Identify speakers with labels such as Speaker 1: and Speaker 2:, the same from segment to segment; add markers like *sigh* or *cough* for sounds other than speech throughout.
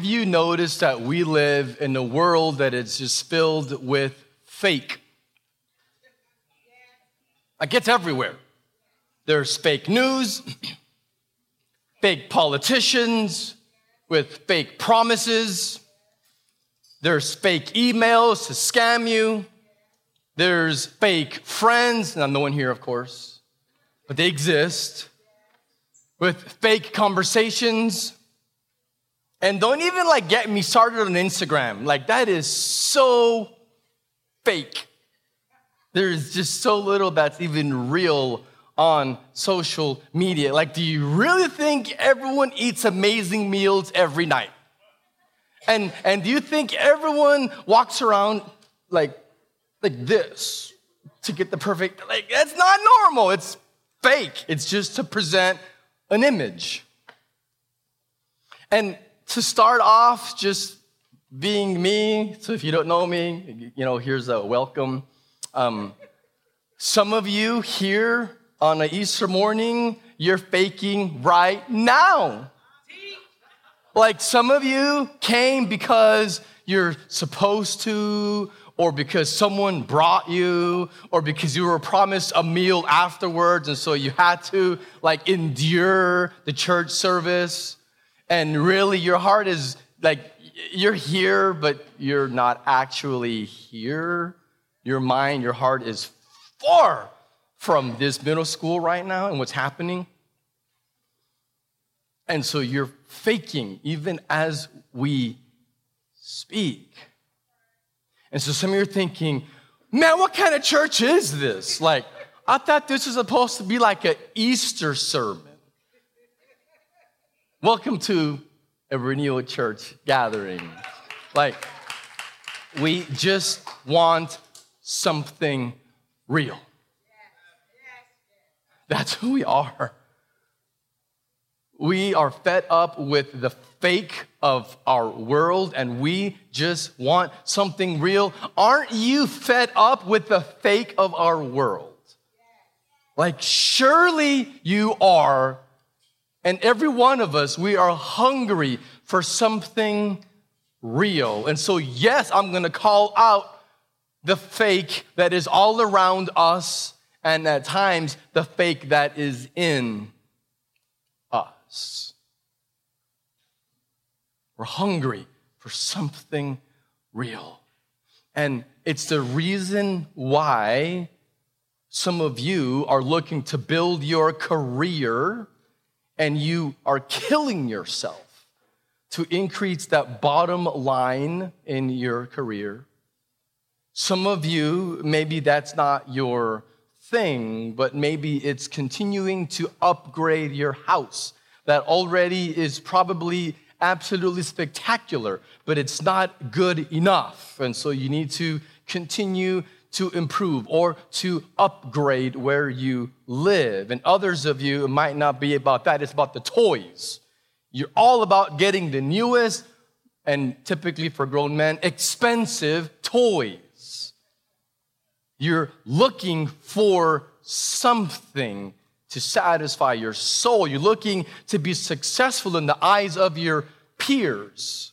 Speaker 1: have you noticed that we live in a world that is just filled with fake? Like it's everywhere. There's fake news, *clears throat* fake politicians with fake promises. There's fake emails to scam you. There's fake friends, not no one here, of course, but they exist. With fake conversations. And don't even like get me started on Instagram. Like that is so fake. There's just so little that's even real on social media. Like, do you really think everyone eats amazing meals every night? And, and do you think everyone walks around like, like this to get the perfect, like, that's not normal. It's fake. It's just to present an image. And to start off, just being me, so if you don't know me, you know, here's a welcome. Um, some of you here on an Easter morning, you're faking right now. Like some of you came because you're supposed to, or because someone brought you, or because you were promised a meal afterwards, and so you had to like endure the church service. And really, your heart is like, you're here, but you're not actually here. Your mind, your heart is far from this middle school right now and what's happening. And so you're faking even as we speak. And so some of you are thinking, man, what kind of church is this? Like, I thought this was supposed to be like an Easter sermon. Welcome to a renewal church gathering. Like, we just want something real. That's who we are. We are fed up with the fake of our world and we just want something real. Aren't you fed up with the fake of our world? Like, surely you are. And every one of us, we are hungry for something real. And so, yes, I'm gonna call out the fake that is all around us and at times the fake that is in us. We're hungry for something real. And it's the reason why some of you are looking to build your career and you are killing yourself to increase that bottom line in your career. Some of you, maybe that's not your thing, but maybe it's continuing to upgrade your house that already is probably absolutely spectacular, but it's not good enough. And so you need to continue to improve or to upgrade where you live. And others of you, it might not be about that, it's about the toys. You're all about getting the newest and typically for grown men, expensive toys. You're looking for something to satisfy your soul. You're looking to be successful in the eyes of your peers.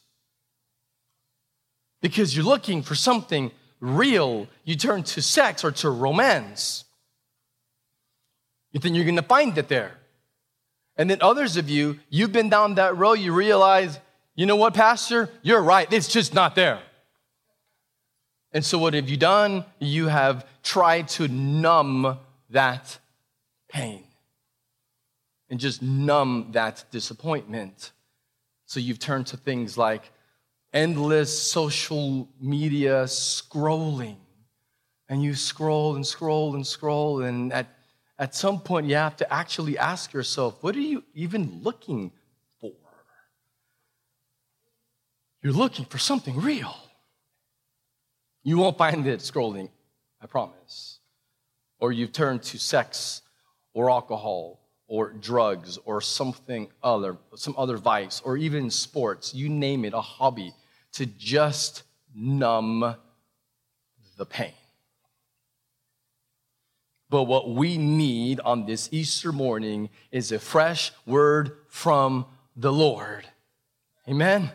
Speaker 1: Because you're looking for something real, you turn to sex or to romance. You think you're gonna find it there. And then others of you, you've been down that road, you realize, you know what, Pastor? You're right, it's just not there. And so, what have you done? You have tried to numb that pain and just numb that disappointment. So, you've turned to things like endless social media scrolling. And you scroll and scroll and scroll, and at, at some point, you have to actually ask yourself, what are you even looking for? You're looking for something real. You won't find it scrolling, I promise. Or you've turned to sex or alcohol or drugs or something other, some other vice, or even sports, you name it, a hobby, to just numb the pain. But what we need on this Easter morning is a fresh word from the Lord. Amen.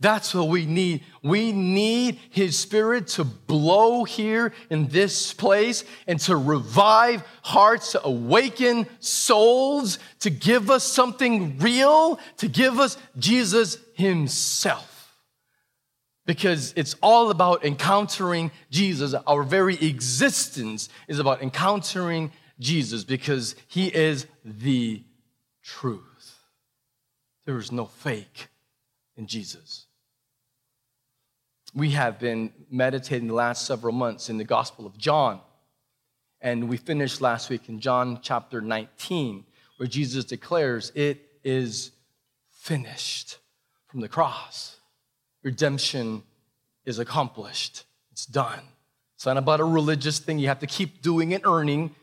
Speaker 1: That's what we need. We need His Spirit to blow here in this place and to revive hearts, to awaken souls, to give us something real, to give us Jesus Himself. Because it's all about encountering Jesus. Our very existence is about encountering Jesus because He is the truth. There is no fake in Jesus we have been meditating the last several months in the Gospel of John. And we finished last week in John chapter 19, where Jesus declares, It is finished from the cross. Redemption is accomplished, it's done. It's not about a religious thing you have to keep doing and earning.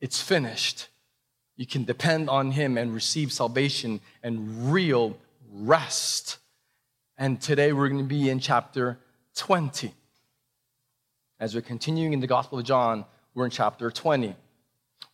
Speaker 1: It's finished. You can depend on Him and receive salvation and real rest and today we're going to be in chapter 20. As we're continuing in the Gospel of John, we're in chapter 20.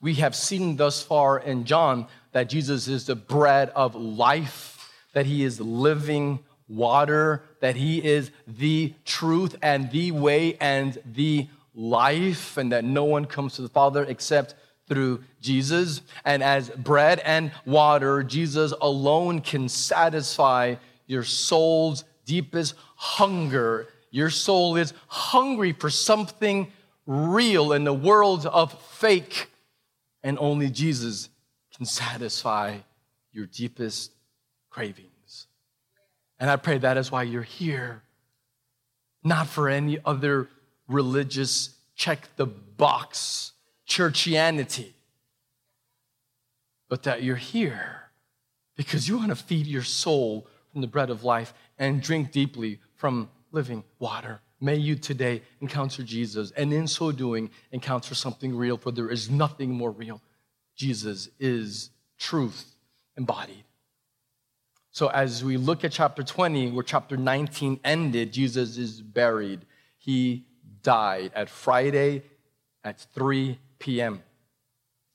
Speaker 1: We have seen thus far in John that Jesus is the bread of life, that he is living water, that he is the truth and the way and the life, and that no one comes to the Father except through Jesus. And as bread and water, Jesus alone can satisfy your soul's deepest hunger. Your soul is hungry for something real in the world of fake, and only Jesus can satisfy your deepest cravings. And I pray that is why you're here, not for any other religious check the box churchianity, but that you're here because you want to feed your soul from the bread of life and drink deeply from living water. May you today encounter Jesus and in so doing encounter something real, for there is nothing more real. Jesus is truth embodied. So, as we look at chapter 20, where chapter 19 ended, Jesus is buried. He died at Friday at 3 p.m.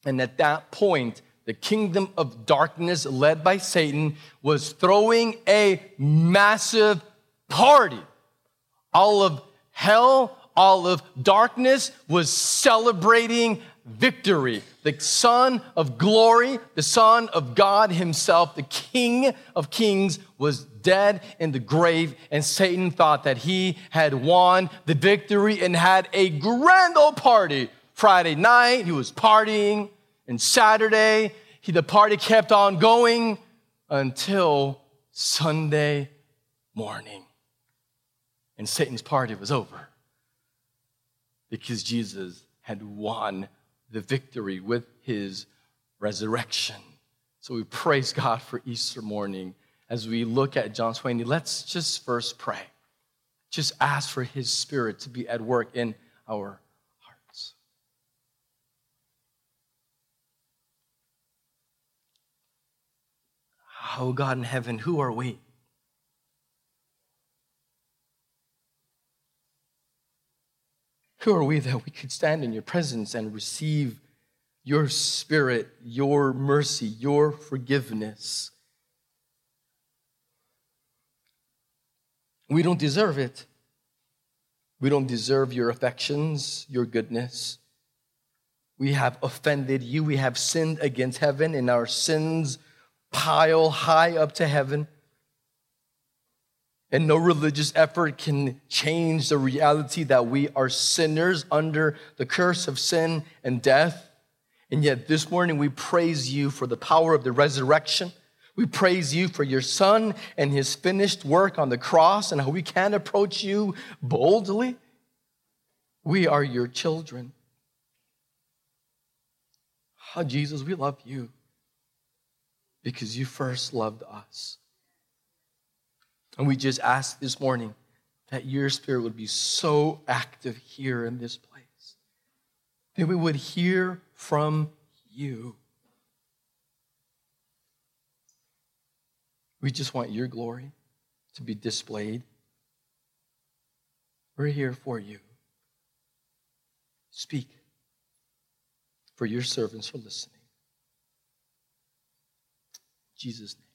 Speaker 1: And at that point, the kingdom of darkness led by Satan was throwing a massive party. All of hell, all of darkness was celebrating victory. The Son of glory, the Son of God Himself, the King of kings, was dead in the grave, and Satan thought that he had won the victory and had a grand old party. Friday night, he was partying and Saturday, he, the party kept on going until Sunday morning. And Satan's party was over because Jesus had won the victory with his resurrection. So we praise God for Easter morning. As we look at John 20, let's just first pray. Just ask for his spirit to be at work in our hearts. Oh God in heaven, who are we? Who are we that we could stand in your presence and receive your spirit, your mercy, your forgiveness? We don't deserve it. We don't deserve your affections, your goodness. We have offended you. We have sinned against heaven, and our sins pile high up to heaven. And no religious effort can change the reality that we are sinners under the curse of sin and death. And yet, this morning, we praise you for the power of the resurrection. We praise you for your son and his finished work on the cross and how we can approach you boldly. We are your children. How, oh, Jesus, we love you because you first loved us. And we just ask this morning that your spirit would be so active here in this place, that we would hear from you. We just want your glory to be displayed. We're here for you. Speak, for your servants are listening. Jesus' name.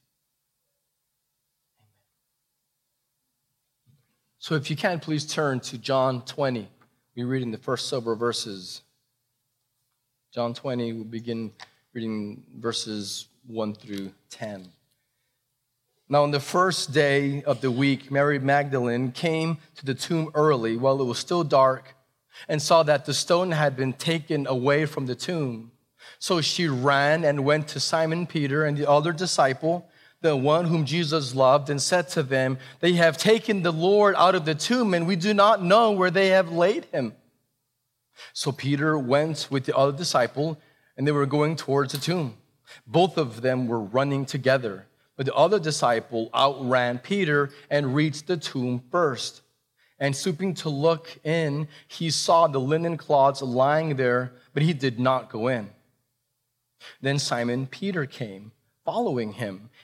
Speaker 1: So if you can, please turn to John 20. We read in the first several verses. John 20, we'll begin reading verses 1 through 10. Now, on the first day of the week, Mary Magdalene came to the tomb early while it was still dark and saw that the stone had been taken away from the tomb. So she ran and went to Simon Peter and the other disciple, the one whom Jesus loved, and said to them, They have taken the Lord out of the tomb, and we do not know where they have laid him. So Peter went with the other disciple, and they were going towards the tomb. Both of them were running together. But the other disciple outran Peter and reached the tomb first. And stooping to look in, he saw the linen cloths lying there, but he did not go in. Then Simon Peter came, following him,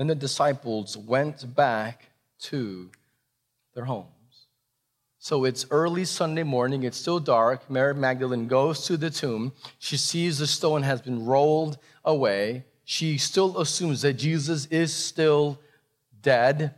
Speaker 1: Then the disciples went back to their homes. So it's early Sunday morning, it's still dark. Mary Magdalene goes to the tomb. She sees the stone has been rolled away. She still assumes that Jesus is still dead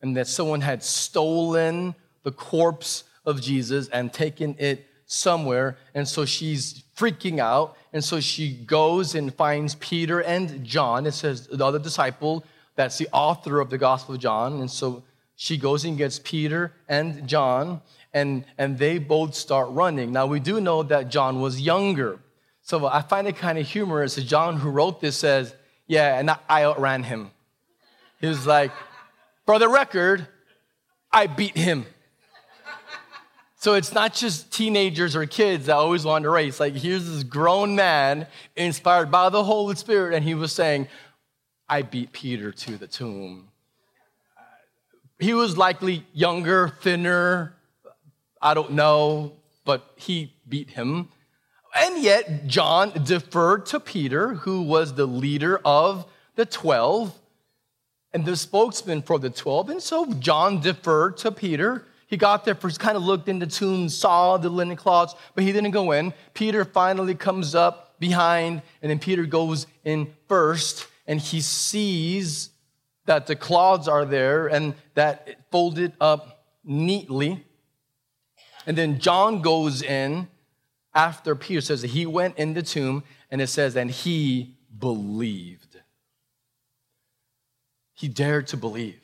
Speaker 1: and that someone had stolen the corpse of Jesus and taken it somewhere. And so she's freaking out. And so she goes and finds Peter and John. It says the other disciple, that's the author of the Gospel of John. And so she goes and gets Peter and John, and, and they both start running. Now, we do know that John was younger. So I find it kind of humorous that John, who wrote this, says, Yeah, and I outran him. He was like, For the record, I beat him. So it's not just teenagers or kids that always want to race. Like, here's this grown man inspired by the Holy Spirit, and he was saying, I beat Peter to the tomb. He was likely younger, thinner, I don't know, but he beat him. And yet, John deferred to Peter, who was the leader of the 12 and the spokesman for the 12. And so John deferred to Peter. He got there first, kind of looked in the tomb, saw the linen cloths, but he didn't go in. Peter finally comes up behind, and then Peter goes in first, and he sees that the cloths are there and that it folded up neatly. And then John goes in after Peter says that he went in the tomb and it says, and he believed. He dared to believe.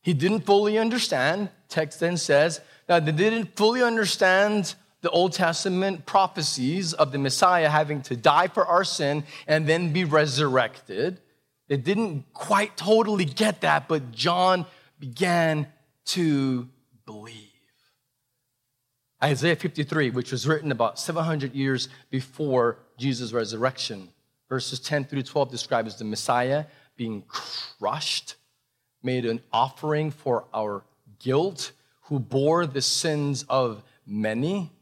Speaker 1: He didn't fully understand, text then says, that they didn't fully understand the Old Testament prophecies of the Messiah having to die for our sin and then be resurrected. They didn't quite totally get that, but John began to believe. Isaiah 53, which was written about 700 years before Jesus' resurrection, verses 10 through 12 describes the Messiah being crushed, made an offering for our guilt, who bore the sins of many.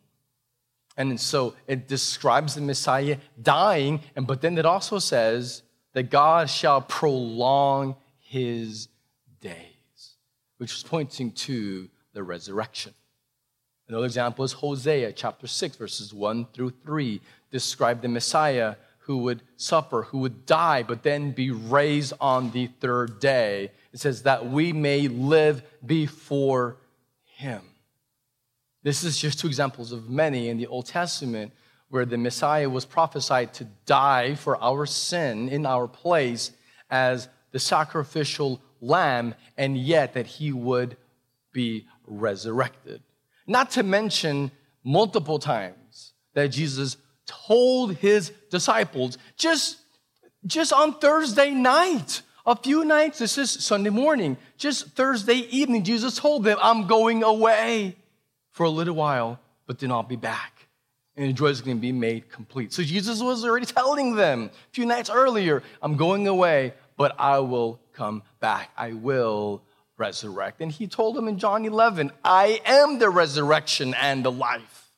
Speaker 1: And so it describes the Messiah dying, and but then it also says that God shall prolong his days, which is pointing to the resurrection. Another example is Hosea chapter 6, verses 1 through 3, describe the Messiah who would suffer, who would die, but then be raised on the third day. It says that we may live before him. This is just two examples of many in the Old Testament where the Messiah was prophesied to die for our sin in our place as the sacrificial lamb, and yet that he would be resurrected. Not to mention multiple times that Jesus told his disciples just, just on Thursday night, a few nights, this is Sunday morning, just Thursday evening, Jesus told them, I'm going away for a little while, but then I'll be back and the joy is going to be made complete. So Jesus was already telling them a few nights earlier, I'm going away, but I will come back. I will resurrect. And he told them in John 11, I am the resurrection and the life.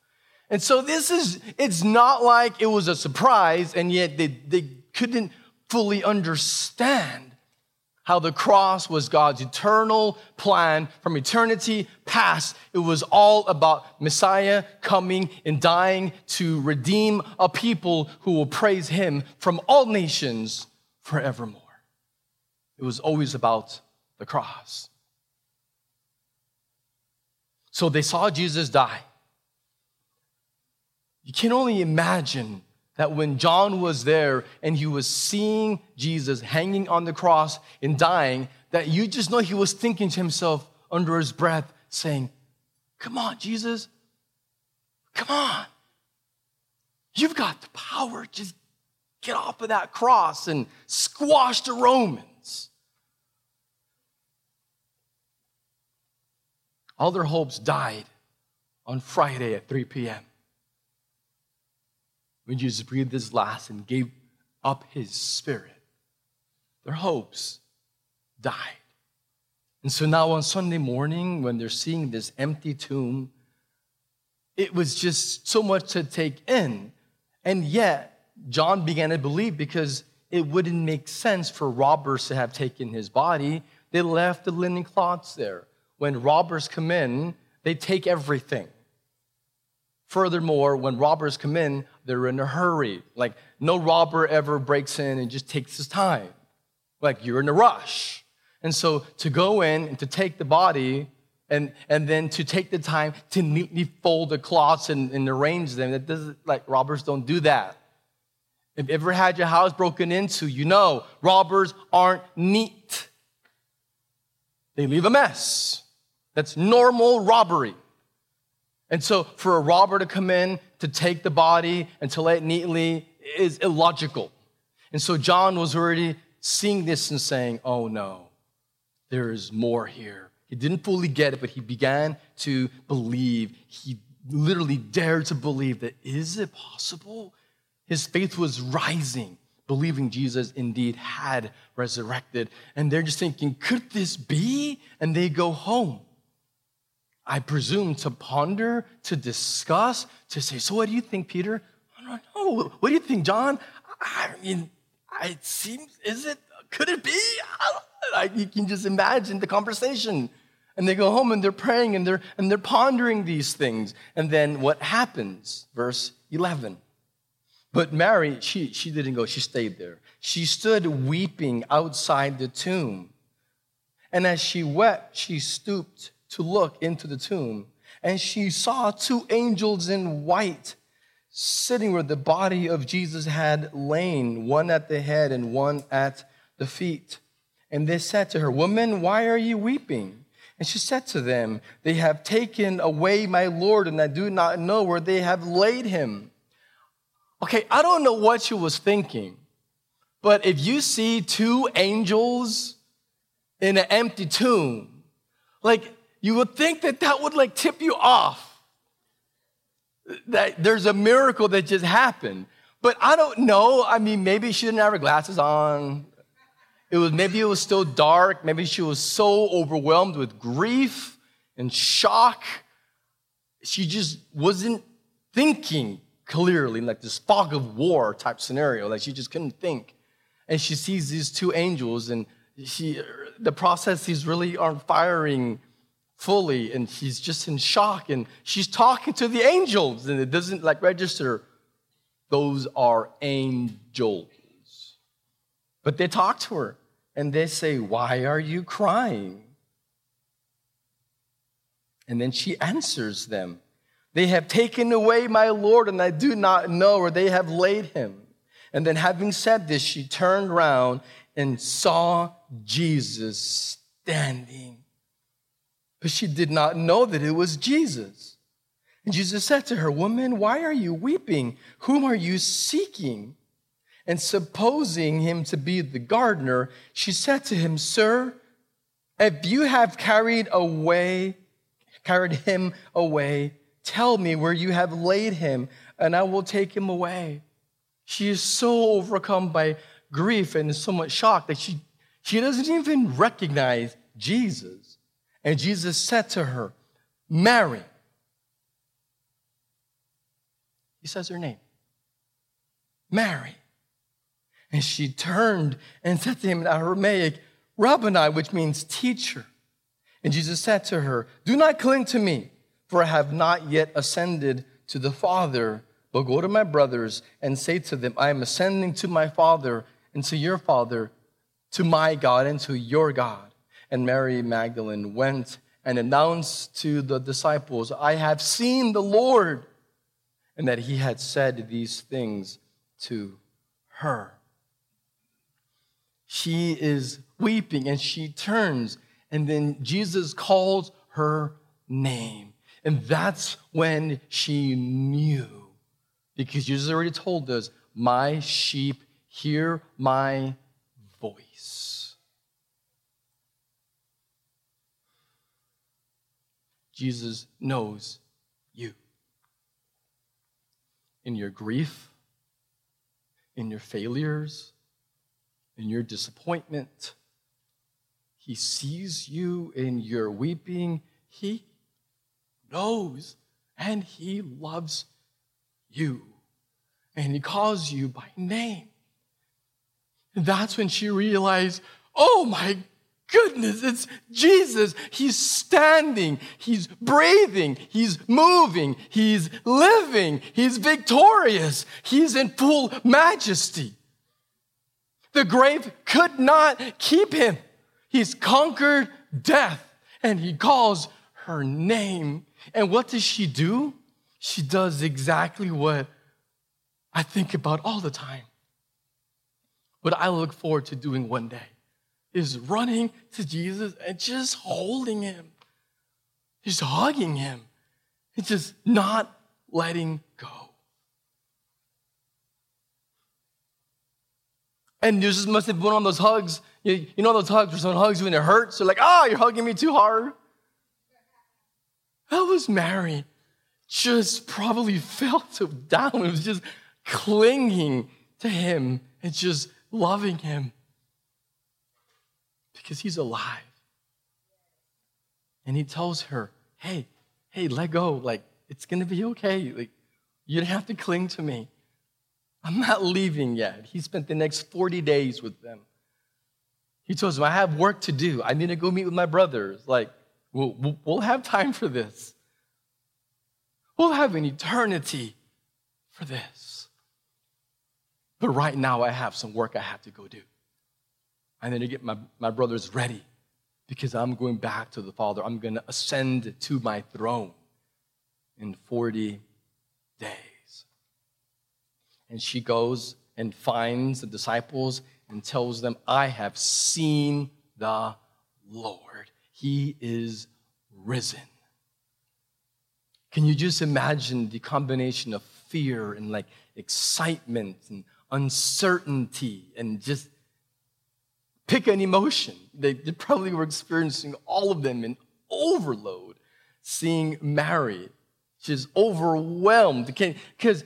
Speaker 1: And so this is, it's not like it was a surprise, and yet they, they couldn't fully understand how the cross was God's eternal plan from eternity past. It was all about Messiah coming and dying to redeem a people who will praise him from all nations forevermore. It was always about the cross. So they saw Jesus die. You can only imagine that when John was there and he was seeing Jesus hanging on the cross and dying, that you just know he was thinking to himself under his breath, saying, Come on, Jesus, come on. You've got the power. Just get off of that cross and squash the Romans. All their hopes died on Friday at 3 p.m when Jesus breathed his last and gave up his spirit, their hopes died. And so now on Sunday morning, when they're seeing this empty tomb, it was just so much to take in. And yet, John began to believe because it wouldn't make sense for robbers to have taken his body. They left the linen cloths there. When robbers come in, they take everything. Furthermore, when robbers come in, they're in a hurry. Like, no robber ever breaks in and just takes his time. Like, you're in a rush. And so, to go in and to take the body, and, and then to take the time to neatly fold the cloths and, and arrange them, that doesn't, like, robbers don't do that. If you ever had your house broken into, you know robbers aren't neat. They leave a mess. That's normal robbery. And so for a robber to come in to take the body and to lay it neatly is illogical. And so John was already seeing this and saying, oh no, there is more here. He didn't fully get it, but he began to believe. He literally dared to believe that is it possible? His faith was rising, believing Jesus indeed had resurrected. And they're just thinking, could this be? And they go home. I presume, to ponder, to discuss, to say, So, what do you think, Peter? I don't know. What do you think, John? I mean, it seems, is it, could it be? I, you can just imagine the conversation. And they go home and they're praying and they're, and they're pondering these things. And then what happens? Verse 11. But Mary, she, she didn't go, she stayed there. She stood weeping outside the tomb. And as she wept, she stooped to look into the tomb, and she saw two angels in white sitting where the body of Jesus had lain, one at the head and one at the feet. And they said to her, Woman, why are you weeping? And she said to them, They have taken away my Lord, and I do not know where they have laid him. Okay, I don't know what she was thinking, but if you see two angels in an empty tomb, like you would think that that would like tip you off that there's a miracle that just happened. But I don't know. I mean, maybe she didn't have her glasses on. It was maybe it was still dark. Maybe she was so overwhelmed with grief and shock. She just wasn't thinking clearly, like this fog of war type scenario. Like she just couldn't think. And she sees these two angels, and she the processes really aren't firing fully and she's just in shock and she's talking to the angels and it doesn't like register. Those are angels. But they talk to her and they say why are you crying? And then she answers them they have taken away my lord and i do not know where they have laid him. And then having said this she turned round and saw jesus standing but she did not know that it was Jesus. And Jesus said to her, Woman, why are you weeping? Whom are you seeking? And supposing him to be the gardener, she said to him, Sir, if you have carried away, carried him away, tell me where you have laid him, and I will take him away. She is so overcome by grief and so much shock that she, she doesn't even recognize Jesus. And Jesus said to her, Mary. He says her name, Mary. And she turned and said to him in Aramaic, Rabboni, which means teacher. And Jesus said to her, Do not cling to me, for I have not yet ascended to the Father, but go to my brothers and say to them, I am ascending to my Father and to your Father, to my God and to your God. And Mary Magdalene went and announced to the disciples, I have seen the Lord, and that he had said these things to her. She is weeping and she turns, and then Jesus calls her name. And that's when she knew. Because Jesus already told us, My sheep hear my voice. Jesus knows you. In your grief, in your failures, in your disappointment. He sees you in your weeping. He knows and He loves you. And He calls you by name. And that's when she realized, oh my goodness, it's Jesus. He's standing, he's breathing, he's moving, he's living, he's victorious, he's in full majesty. The grave could not keep him. He's conquered death and he calls her name. And what does she do? She does exactly what I think about all the time. What I look forward to doing one day is running to Jesus and just holding him, just hugging him, and just not letting go. And Jesus must have been of those hugs. You, you know those hugs where someone hugs you and it hurts? They're like, oh, you're hugging me too hard. That was Mary. Just probably *laughs* felt so down. It was just clinging to him and just loving him because he's alive. And he tells her, hey, hey, let go. Like, it's going to be okay. Like, you don't have to cling to me. I'm not leaving yet. He spent the next 40 days with them. He tells them, I have work to do. I need to go meet with my brothers. Like, we'll, we'll have time for this. We'll have an eternity for this. But right now, I have some work I have to go do. I need to get my, my brothers ready because I'm going back to the Father. I'm going to ascend to my throne in 40 days. And she goes and finds the disciples and tells them, I have seen the Lord. He is risen. Can you just imagine the combination of fear and like excitement and uncertainty and just pick an emotion? They, they probably were experiencing all of them in overload, seeing Mary She's overwhelmed. Because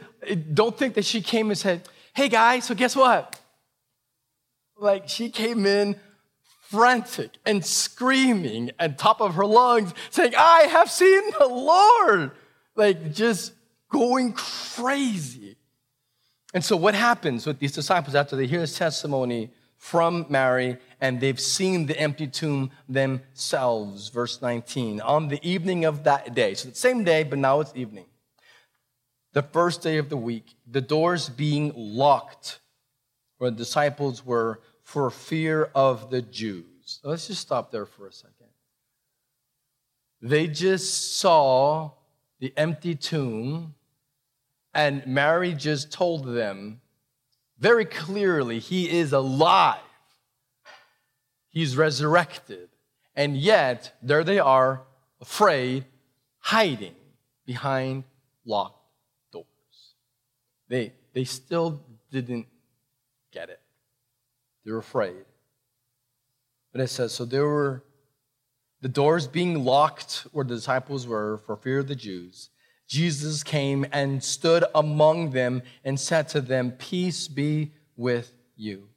Speaker 1: don't think that she came and said, Hey guys, so guess what? Like she came in frantic and screaming at top of her lungs, saying, I have seen the Lord. Like just going crazy. And so, what happens with these disciples after they hear his testimony from Mary and they've seen the empty tomb themselves. Verse 19. On the evening of that day, so the same day, but now it's evening, the first day of the week, the doors being locked where the disciples were for fear of the Jews. Let's just stop there for a second. They just saw the empty tomb, and Mary just told them very clearly, He is alive. He's resurrected. And yet, there they are, afraid, hiding behind locked doors. They, they still didn't get it. They're afraid. But it says, so there were the doors being locked where the disciples were for fear of the Jews. Jesus came and stood among them and said to them, Peace be with you.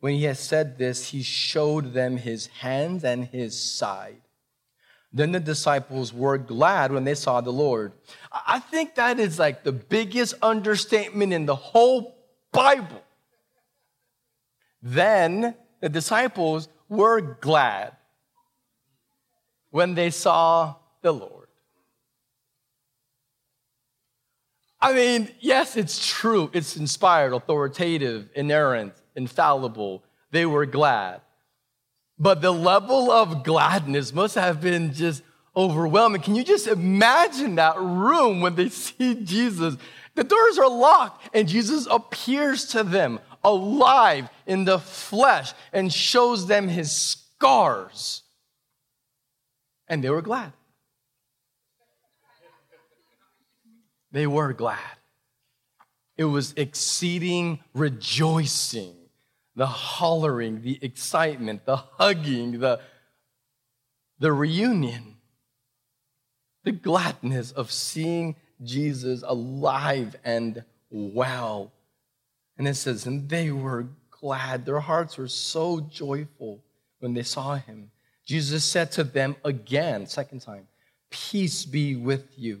Speaker 1: When he had said this, he showed them his hands and his side. Then the disciples were glad when they saw the Lord. I think that is like the biggest understatement in the whole Bible. Then the disciples were glad when they saw the Lord. I mean, yes, it's true. It's inspired, authoritative, inerrant, infallible. They were glad. But the level of gladness must have been just overwhelming. Can you just imagine that room when they *laughs* see Jesus? The doors are locked, and Jesus appears to them alive in the flesh and shows them his scars. And they were glad. They were glad. It was exceeding rejoicing, the hollering, the excitement, the hugging, the, the reunion, the gladness of seeing Jesus alive and well. And it says, and they were glad. Their hearts were so joyful when they saw him. Jesus said to them again, second time, Peace be with you.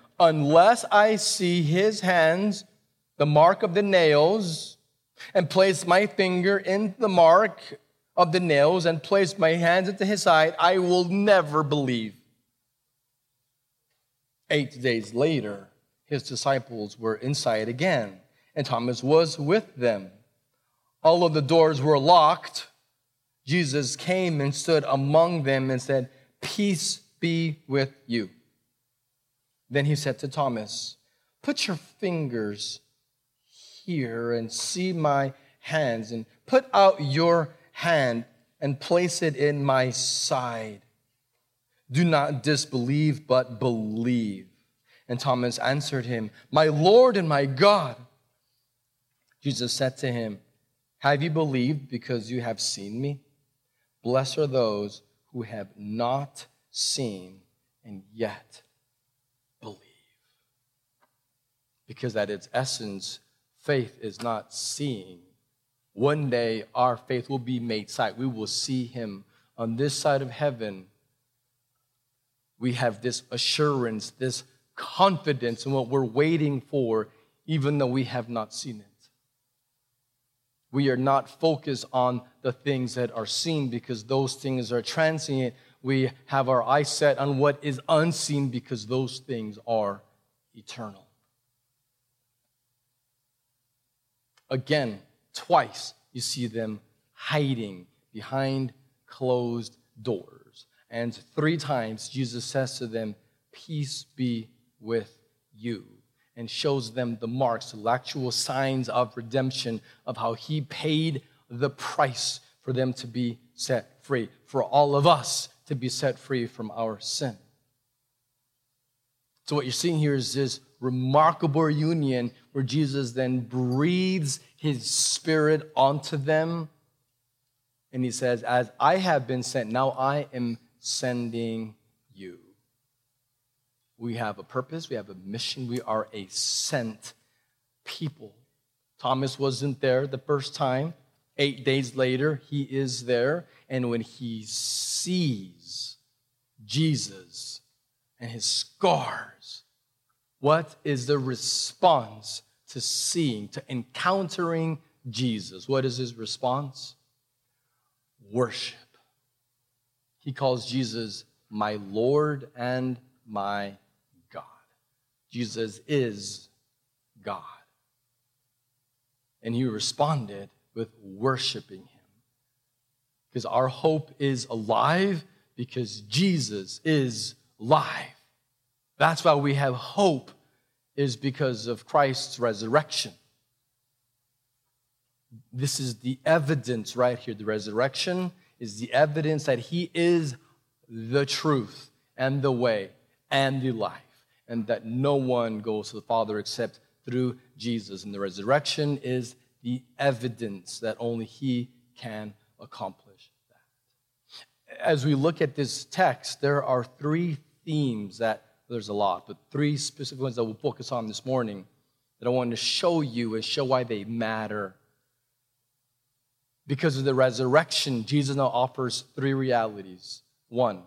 Speaker 1: unless I see his hands, the mark of the nails, and place my finger in the mark of the nails and place my hands into his side, I will never believe. Eight days later, his disciples were inside again, and Thomas was with them. All of the doors were locked. Jesus came and stood among them and said, Peace be with you. Then he said to Thomas, Put your fingers here and see my hands, and put out your hand and place it in my side. Do not disbelieve, but believe. And Thomas answered him, My Lord and my God. Jesus said to him, Have you believed because you have seen me? Blessed are those who have not seen and yet because at its essence, faith is not seeing. One day, our faith will be made sight. We will see him on this side of heaven. We have this assurance, this confidence in what we're waiting for, even though we have not seen it. We are not focused on the things that are seen because those things are transient. We have our eyes set on what is unseen because those things are eternal. Again, twice you see them hiding behind closed doors. And three times Jesus says to them, Peace be with you, and shows them the marks, the actual signs of redemption of how he paid the price for them to be set free, for all of us to be set free from our sin. So, what you're seeing here is this remarkable union where Jesus then breathes his spirit onto them. And he says, As I have been sent, now I am sending you. We have a purpose, we have a mission, we are a sent people. Thomas wasn't there the first time. Eight days later, he is there. And when he sees Jesus and his scars, what is the response to seeing, to encountering Jesus? What is his response? Worship. He calls Jesus my Lord and my God. Jesus is God. And he responded with worshiping him. Because our hope is alive because Jesus is live. That's why we have hope, is because of Christ's resurrection. This is the evidence right here. The resurrection is the evidence that he is the truth and the way and the life, and that no one goes to the Father except through Jesus. And the resurrection is the evidence that only he can accomplish that. As we look at this text, there are three themes that there's a lot, but three specific ones that we'll focus on this morning that I want to show you and show why they matter. Because of the resurrection, Jesus now offers three realities. One,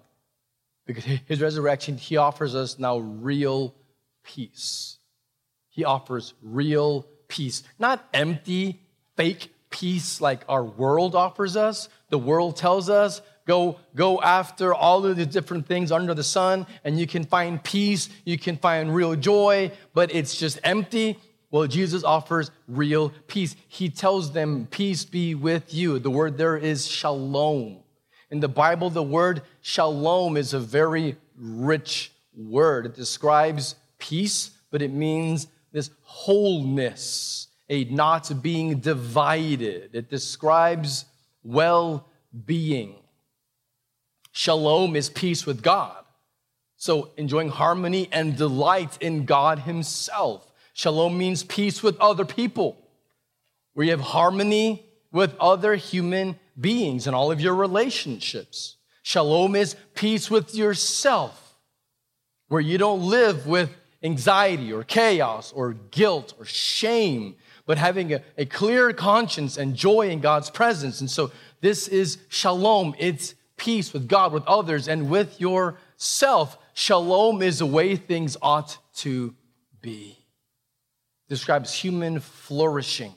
Speaker 1: because his resurrection, he offers us now real peace. He offers real peace, not empty, fake peace like our world offers us. The world tells us go go after all of the different things under the sun and you can find peace you can find real joy but it's just empty. Well jesus offers real peace. He tells them peace be with you. The word there is shalom. In the bible the word shalom is a very rich word. It describes peace but it means this wholeness a not being divided. It describes well being Shalom is peace with God. So enjoying harmony and delight in God Himself. Shalom means peace with other people, where you have harmony with other human beings and all of your relationships. Shalom is peace with yourself, where you don't live with anxiety or chaos or guilt or shame, but having a, a clear conscience and joy in God's presence. And so this is shalom. It's peace with God, with others, and with yourself. Shalom is the way things ought to be. Describes human flourishing.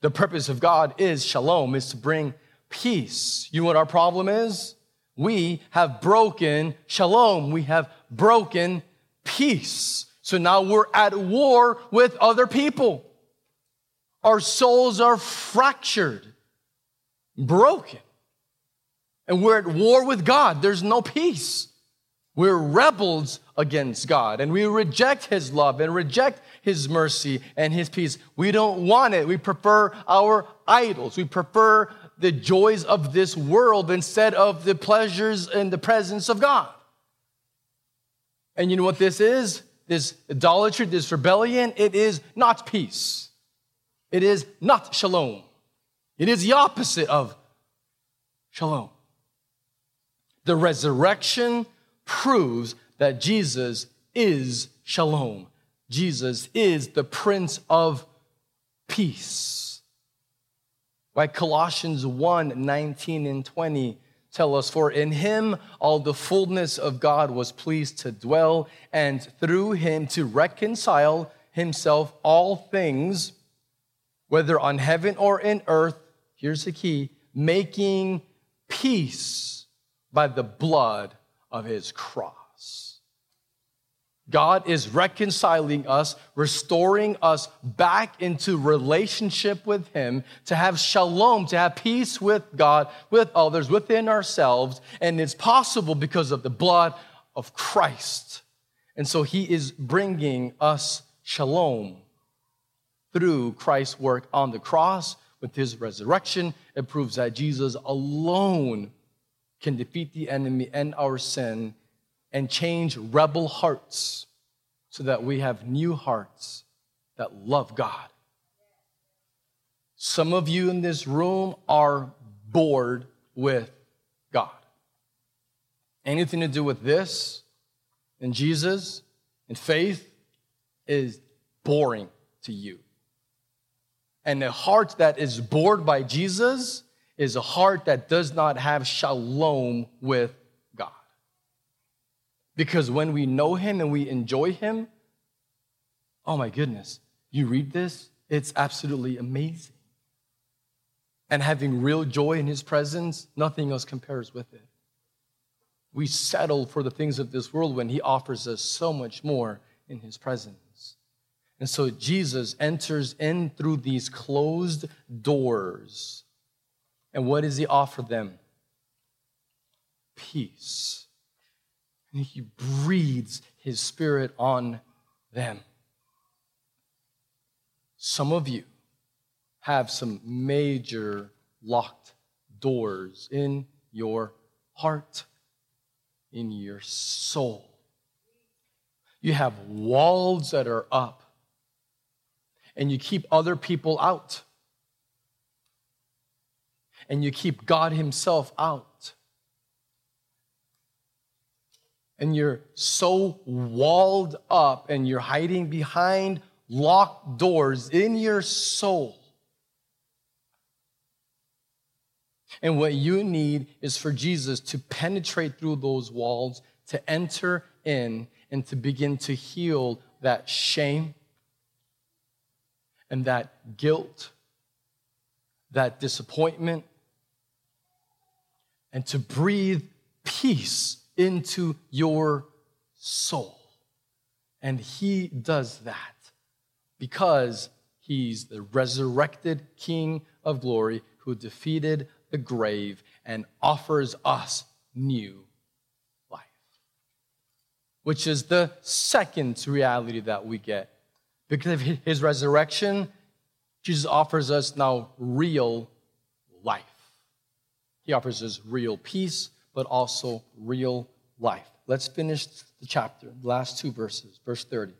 Speaker 1: The purpose of God is shalom, is to bring peace. You know what our problem is? We have broken shalom. We have broken peace. So now we're at war with other people. Our souls are fractured, broken and we're at war with God. There's no peace. We're rebels against God and we reject His love and reject His mercy and His peace. We don't want it. We prefer our idols. We prefer the joys of this world instead of the pleasures and the presence of God. And you know what this is? This idolatry, this rebellion, it is not peace. It is not shalom. It is the opposite of shalom. The resurrection proves that Jesus is shalom. Jesus is the Prince of Peace. Why Colossians 1 19 and 20 tell us, For in him all the fullness of God was pleased to dwell, and through him to reconcile himself all things, whether on heaven or in earth. Here's the key making peace by the blood of his cross. God is reconciling us, restoring us back into relationship with Him, to have shalom, to have peace with God, with others, within ourselves. And it's possible because of the blood of Christ. And so He is bringing us shalom through Christ's work on the cross with His resurrection. It proves that Jesus alone can defeat the enemy and our sin and change rebel hearts so that we have new hearts that love God. Some of you in this room are bored with God. Anything to do with this and Jesus and faith is boring to you. And a heart that is bored by Jesus is a heart that does not have shalom with God. Because when we know Him and we enjoy Him, oh my goodness, you read this, it's absolutely amazing. And having real joy in His presence, nothing else compares with it. We settle for the things of this world when He offers us so much more in His presence. And so Jesus enters in through these closed doors and what does he offer them? Peace. And he breathes his spirit on them. Some of you have some major locked doors in your heart, in your soul. You have walls that are up, and you keep other people out, and you keep God Himself out. And you're so walled up, and you're hiding behind locked doors in your soul And what you need is for Jesus to penetrate through those walls, to enter in, and to begin to heal that shame and that guilt, that disappointment, and to breathe peace into your soul. And He does that because He's the resurrected King of glory who defeated the grave and offers us new life, which is the second reality that we get. Because of his resurrection, Jesus offers us now real life. He offers us real peace, but also real life. Let's finish the chapter, the last two verses, verse 30.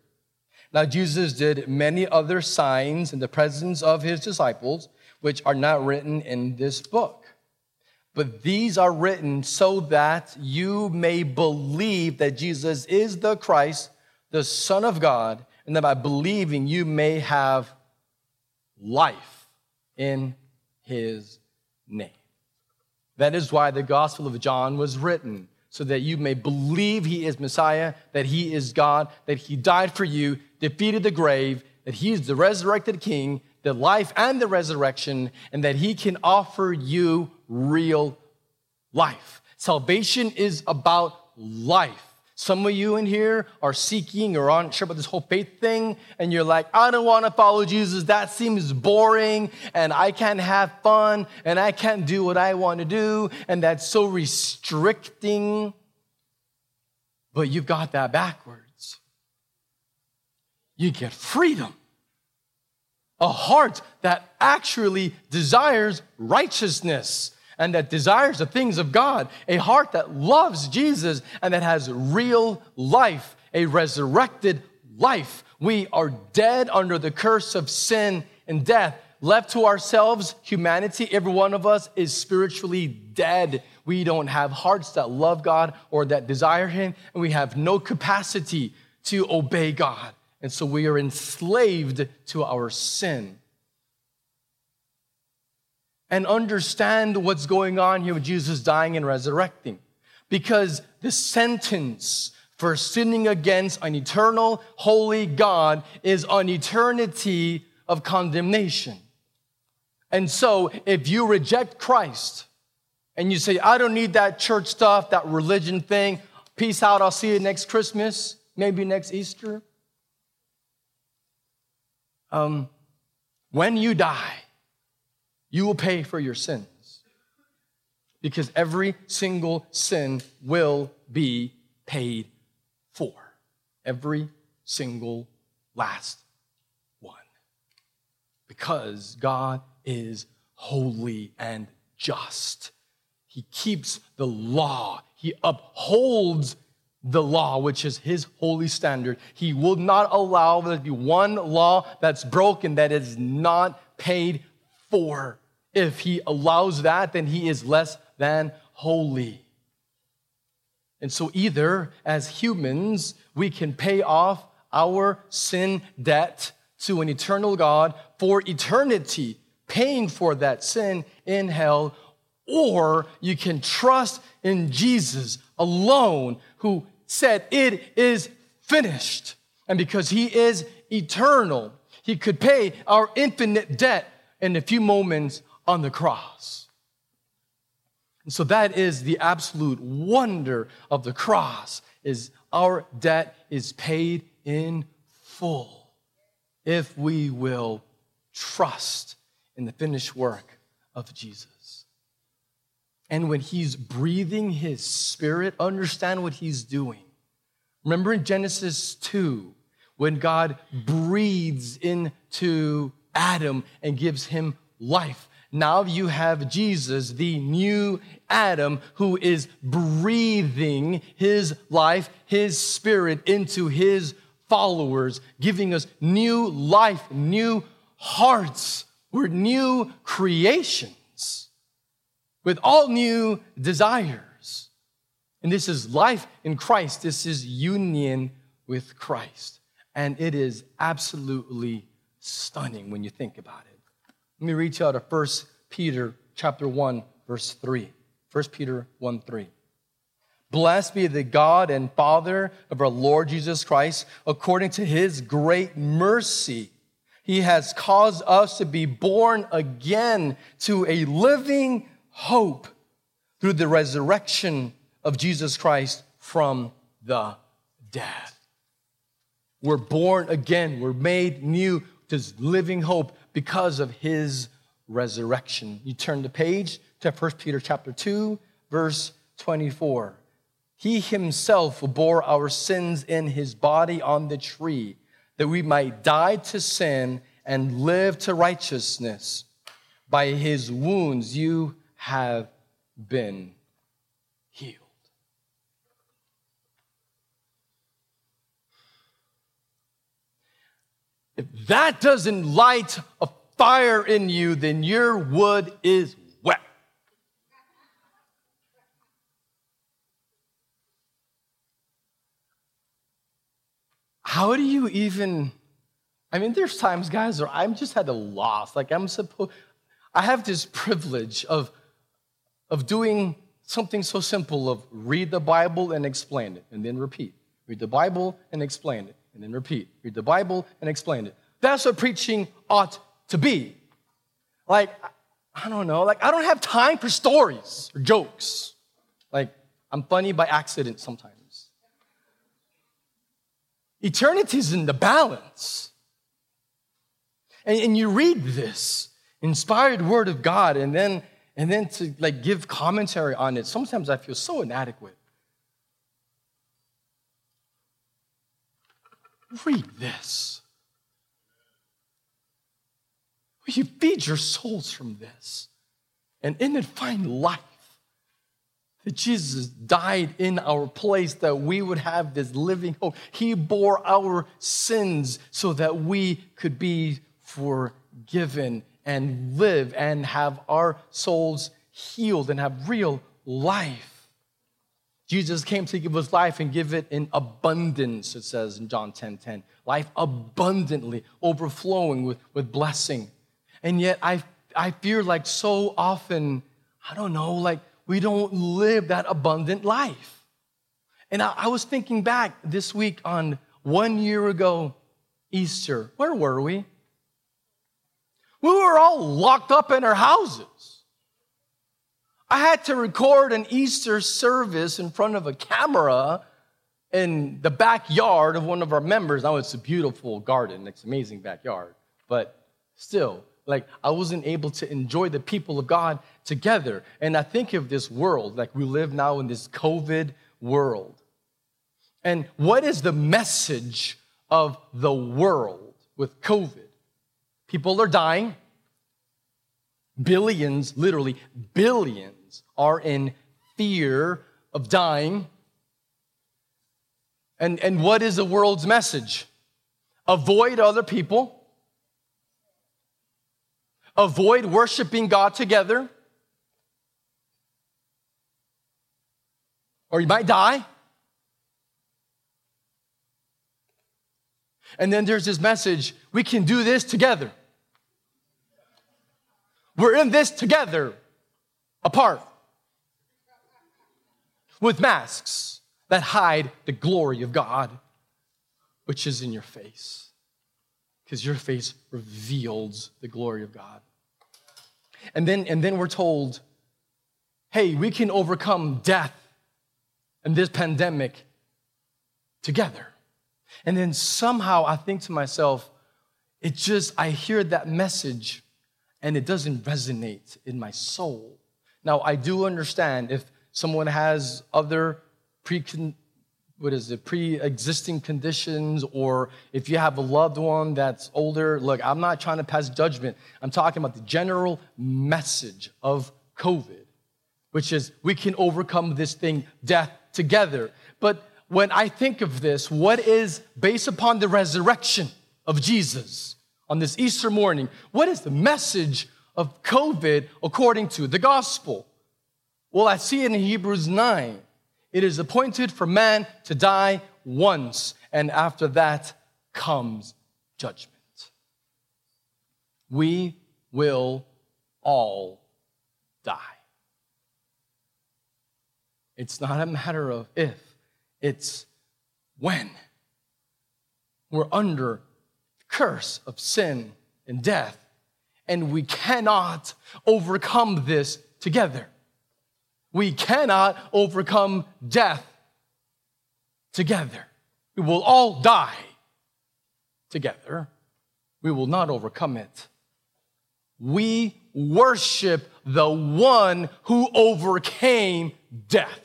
Speaker 1: Now, Jesus did many other signs in the presence of his disciples, which are not written in this book. But these are written so that you may believe that Jesus is the Christ, the Son of God, and that by believing you may have life in his name. That is why the Gospel of John was written, so that you may believe he is Messiah, that he is God, that he died for you, defeated the grave, that he is the resurrected King, the life and the resurrection, and that he can offer you real life. Salvation is about life. Some of you in here are seeking or aren't sure about this whole faith thing, and you're like, I don't want to follow Jesus. That seems boring, and I can't have fun, and I can't do what I want to do, and that's so restricting. But you've got that backwards. You get freedom a heart that actually desires righteousness and that desires the things of God, a heart that loves Jesus and that has real life, a resurrected life. We are dead under the curse of sin and death. Left to ourselves, humanity, every one of us is spiritually dead. We don't have hearts that love God or that desire Him, and we have no capacity to obey God. And so we are enslaved to our sin. And understand what's going on here with Jesus dying and resurrecting. Because the sentence for sinning against an eternal, holy God is an eternity of condemnation. And so, if you reject Christ and you say, I don't need that church stuff, that religion thing, peace out, I'll see you next Christmas, maybe next Easter um, when you die, you will pay for your sins. Because every single sin will be paid for. Every single last one. Because God is holy and just. He keeps the law, He upholds the law, which is his holy standard. He will not allow there to be one law that's broken that is not paid for. If he allows that, then he is less than holy. And so, either as humans, we can pay off our sin debt to an eternal God for eternity, paying for that sin in hell, or you can trust in Jesus alone, who said, It is finished. And because he is eternal, he could pay our infinite debt in a few moments on the cross. And so that is the absolute wonder of the cross is our debt is paid in full if we will trust in the finished work of Jesus. And when he's breathing his spirit, understand what he's doing. Remember in Genesis 2, when God breathes into Adam and gives him life. Now you have Jesus, the new Adam, who is breathing his life, his spirit into his followers, giving us new life, new hearts. We're new creations with all new desires. And this is life in Christ. This is union with Christ. And it is absolutely stunning when you think about it. Let me read you out of 1 Peter chapter 1, verse 3. 1 Peter 1 3. Blessed be the God and Father of our Lord Jesus Christ, according to his great mercy. He has caused us to be born again to a living hope through the resurrection of Jesus Christ from the dead. We're born again. We're made new to living hope because of his resurrection. You turn the page to 1 Peter chapter 2, verse 24. He himself bore our sins in his body on the tree, that we might die to sin and live to righteousness. By his wounds you have been healed. If that doesn't light a fire in you, then your wood is wet. How do you even? I mean, there's times, guys, where I'm just at a loss. Like I'm supposed, I have this privilege of, of doing something so simple of read the Bible and explain it, and then repeat. Read the Bible and explain it and then repeat. Read the Bible and explain it. That's what preaching ought to be. Like, I don't know, like, I don't have time for stories or jokes. Like, I'm funny by accident sometimes. Eternity's in the balance. And, and you read this inspired word of God, and then and then to like give commentary on it, sometimes I feel so inadequate. Read this. Will you feed your souls from this? And in it find life. That Jesus died in our place that we would have this living hope. He bore our sins so that we could be forgiven and live and have our souls healed and have real life. Jesus came to give us life and give it in abundance, it says in John 10 10. Life abundantly, overflowing with, with blessing. And yet, I, I fear like so often, I don't know, like we don't live that abundant life. And I, I was thinking back this week on one year ago, Easter. Where were we? We were all locked up in our houses. I had to record an Easter service in front of a camera in the backyard of one of our members. Now it's a beautiful garden, it's an amazing backyard, but still, like I wasn't able to enjoy the people of God together. And I think of this world, like we live now in this COVID world. And what is the message of the world with COVID? People are dying. Billions, literally billions are in fear of dying. And, and what is the world's message? Avoid other people, avoid worshiping God together, or you might die. And then there's this message we can do this together. We're in this together, apart with masks that hide the glory of God, which is in your face. Because your face reveals the glory of God. And then, and then we're told, hey, we can overcome death and this pandemic together. And then somehow I think to myself, it just, I hear that message and it doesn't resonate in my soul. Now, I do understand if someone has other precon- what is it, pre-existing conditions, or if you have a loved one that's older, look, I'm not trying to pass judgment. I'm talking about the general message of COVID, which is we can overcome this thing, death, together. But when I think of this, what is based upon the resurrection of Jesus on this Easter morning, what is the message of COVID according to the gospel? Well, I see it in Hebrews 9. It is appointed for man to die once, and after that comes judgment. We will all die. It's not a matter of if, it's when. We're under the curse of sin and death, and we cannot overcome this together. We cannot overcome death together. We will all die together. We will not overcome it. We worship the one who overcame death.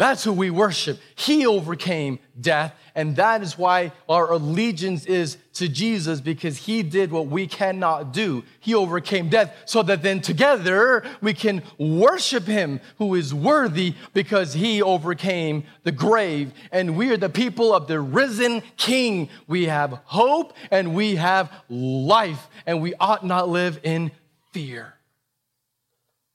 Speaker 1: That's who we worship. He overcame death, and that is why our allegiance is to Jesus because he did what we cannot do. He overcame death so that then together we can worship him who is worthy because he overcame the grave. And we are the people of the risen king. We have hope and we have life, and we ought not live in fear.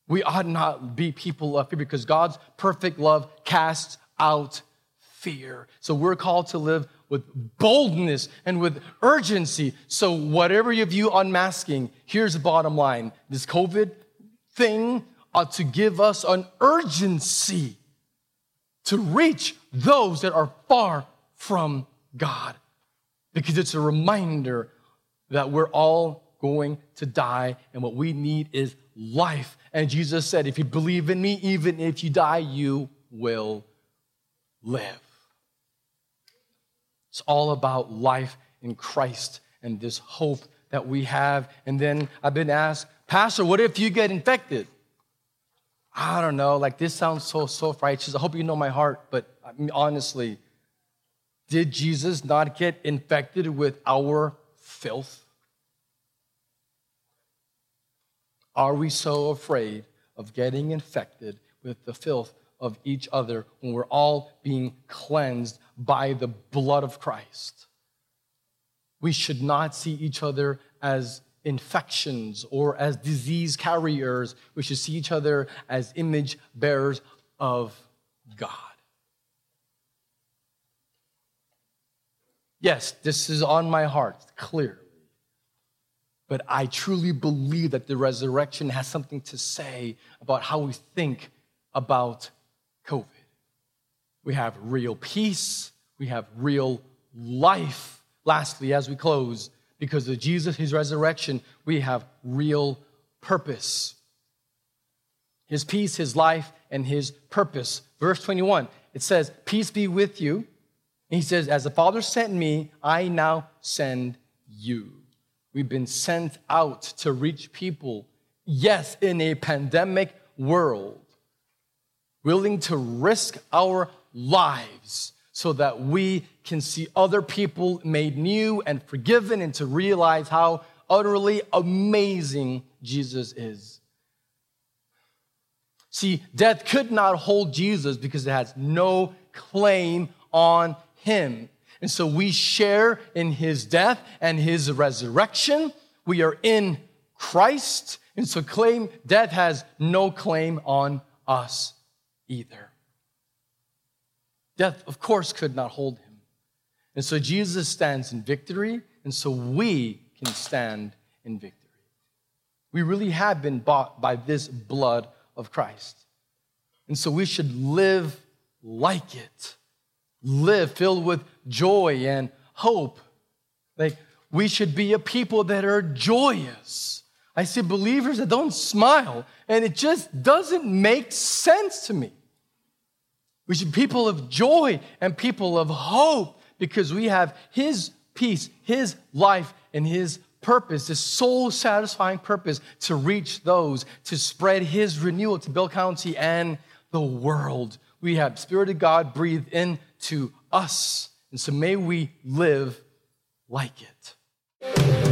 Speaker 1: We ought not be people of fear because God's perfect love casts out fear. So we're called to live with boldness and with urgency. So, whatever you view unmasking, here's the bottom line this COVID thing ought to give us an urgency to reach those that are far from God because it's a reminder that we're all going to die and what we need is life. And Jesus said, If you believe in me, even if you die, you will live. It's all about life in Christ and this hope that we have. And then I've been asked, Pastor, what if you get infected? I don't know, like this sounds so so righteous. I hope you know my heart, but I mean, honestly, did Jesus not get infected with our filth? Are we so afraid of getting infected with the filth of each other when we're all being cleansed by the blood of Christ? We should not see each other as infections or as disease carriers. We should see each other as image bearers of God. Yes, this is on my heart, clear. But I truly believe that the resurrection has something to say about how we think about COVID. We have real peace, we have real life. Lastly, as we close, because of Jesus, his resurrection, we have real purpose. His peace, his life, and his purpose. Verse 21, it says, Peace be with you. And he says, As the Father sent me, I now send you. We've been sent out to reach people, yes, in a pandemic world, willing to risk our lives so that we can see other people made new and forgiven and to realize how utterly amazing Jesus is. See, death could not hold Jesus because it has no claim on him. And so we share in his death and his resurrection. We are in Christ. And so claim death has no claim on us either. Death, of course, could not hold him. And so Jesus stands in victory, and so we can stand in victory. We really have been bought by this blood of Christ. And so we should live like it live filled with joy and hope. Like we should be a people that are joyous. I see believers that don't smile, and it just doesn't make sense to me. We should be people of joy and people of hope because we have His peace, His life, and His purpose, this soul satisfying purpose to reach those, to spread His renewal to Bill County and the world we have Spirit of God breathed into us. And so may we live like it.